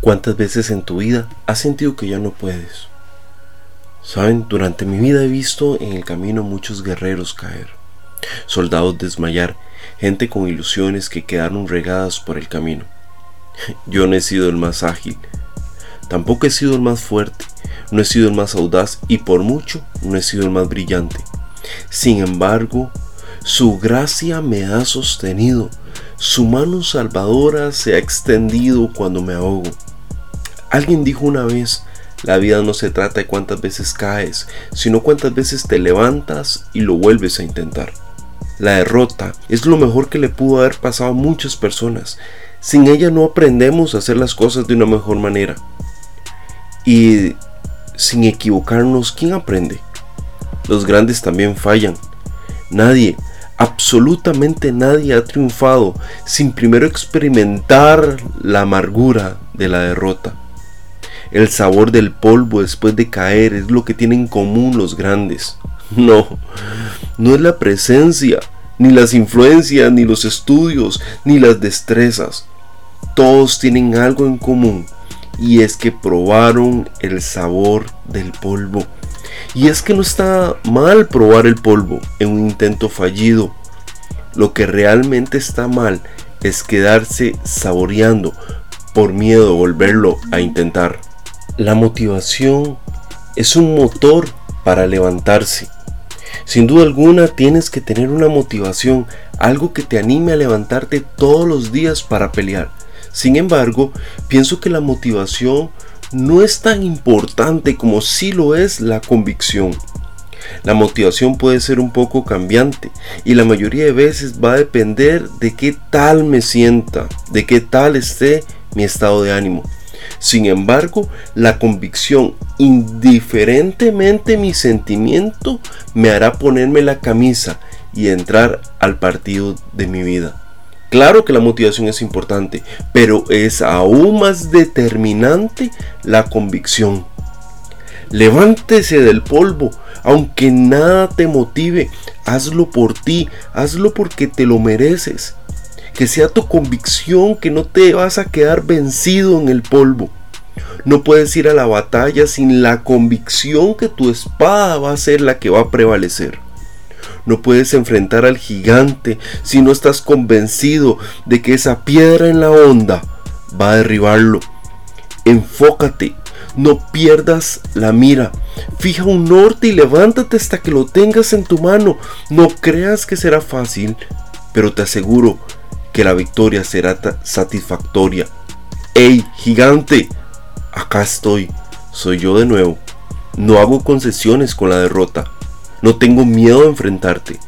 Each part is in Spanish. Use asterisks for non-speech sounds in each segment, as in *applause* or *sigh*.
¿Cuántas veces en tu vida has sentido que ya no puedes? Saben, durante mi vida he visto en el camino muchos guerreros caer, soldados desmayar, gente con ilusiones que quedaron regadas por el camino. Yo no he sido el más ágil, tampoco he sido el más fuerte, no he sido el más audaz y por mucho no he sido el más brillante. Sin embargo, su gracia me ha sostenido, su mano salvadora se ha extendido cuando me ahogo. Alguien dijo una vez, la vida no se trata de cuántas veces caes, sino cuántas veces te levantas y lo vuelves a intentar. La derrota es lo mejor que le pudo haber pasado a muchas personas. Sin ella no aprendemos a hacer las cosas de una mejor manera. Y sin equivocarnos, ¿quién aprende? Los grandes también fallan. Nadie, absolutamente nadie ha triunfado sin primero experimentar la amargura de la derrota. El sabor del polvo después de caer es lo que tienen en común los grandes. *laughs* No, no es la presencia, ni las influencias, ni los estudios, ni las destrezas. Todos tienen algo en común y es que probaron el sabor del polvo. Y es que no está mal probar el polvo en un intento fallido. Lo que realmente está mal es quedarse saboreando por miedo a volverlo a intentar. La motivación es un motor para levantarse. Sin duda alguna tienes que tener una motivación, algo que te anime a levantarte todos los días para pelear. Sin embargo, pienso que la motivación no es tan importante como sí lo es la convicción. La motivación puede ser un poco cambiante y la mayoría de veces va a depender de qué tal me sienta, de qué tal esté mi estado de ánimo. Sin embargo, la convicción, indiferentemente mi sentimiento, me hará ponerme la camisa y entrar al partido de mi vida. Claro que la motivación es importante, pero es aún más determinante la convicción. Levántese del polvo, aunque nada te motive, hazlo por ti, hazlo porque te lo mereces que sea tu convicción que no te vas a quedar vencido en el polvo. No puedes ir a la batalla sin la convicción que tu espada va a ser la que va a prevalecer. No puedes enfrentar al gigante si no estás convencido de que esa piedra en la onda va a derribarlo. Enfócate, no pierdas la mira. Fija un norte y levántate hasta que lo tengas en tu mano. No creas que será fácil, pero te aseguro que la victoria será satisfactoria. ¡Ey, gigante! Acá estoy, soy yo de nuevo. No hago concesiones con la derrota. No tengo miedo a enfrentarte.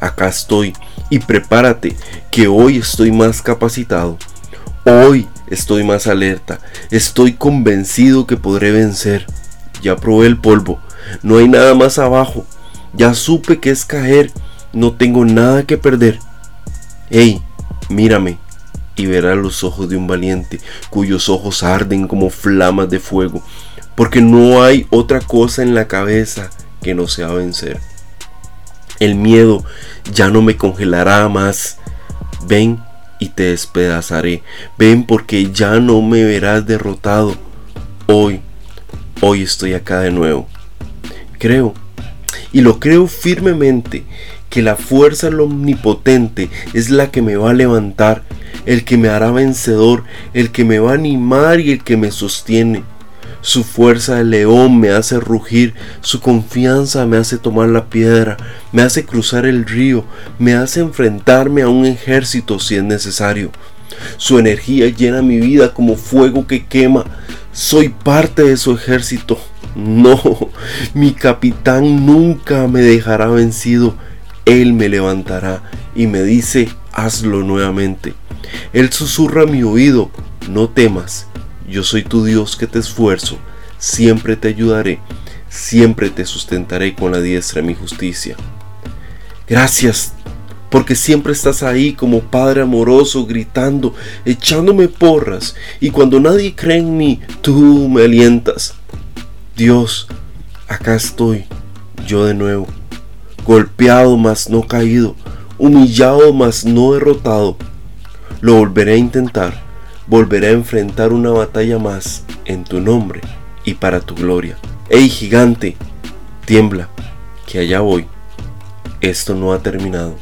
Acá estoy y prepárate que hoy estoy más capacitado. Hoy estoy más alerta. Estoy convencido que podré vencer. Ya probé el polvo. No hay nada más abajo. Ya supe que es caer. No tengo nada que perder. ¡Ey! Mírame y verás los ojos de un valiente, cuyos ojos arden como flamas de fuego, porque no hay otra cosa en la cabeza que no sea vencer. El miedo ya no me congelará más. Ven y te despedazaré. Ven porque ya no me verás derrotado. Hoy, hoy estoy acá de nuevo. Creo, y lo creo firmemente, que la fuerza omnipotente es la que me va a levantar, el que me hará vencedor, el que me va a animar y el que me sostiene. Su fuerza de león me hace rugir, su confianza me hace tomar la piedra, me hace cruzar el río, me hace enfrentarme a un ejército si es necesario. Su energía llena mi vida como fuego que quema. Soy parte de su ejército. *laughs* No, mi capitán nunca me dejará vencido. Él me levantará y me dice, hazlo nuevamente. Él susurra a mi oído, no temas, yo soy tu Dios que te esfuerzo, siempre te ayudaré, siempre te sustentaré con la diestra de mi justicia. Gracias, porque siempre estás ahí como Padre amoroso, gritando, echándome porras, y cuando nadie cree en mí, tú me alientas. Dios, acá estoy, yo de nuevo golpeado mas no caído, humillado mas no derrotado. Lo volveré a intentar, volveré a enfrentar una batalla más en tu nombre y para tu gloria. ¡Ey gigante! Tiembla, que allá voy. Esto no ha terminado.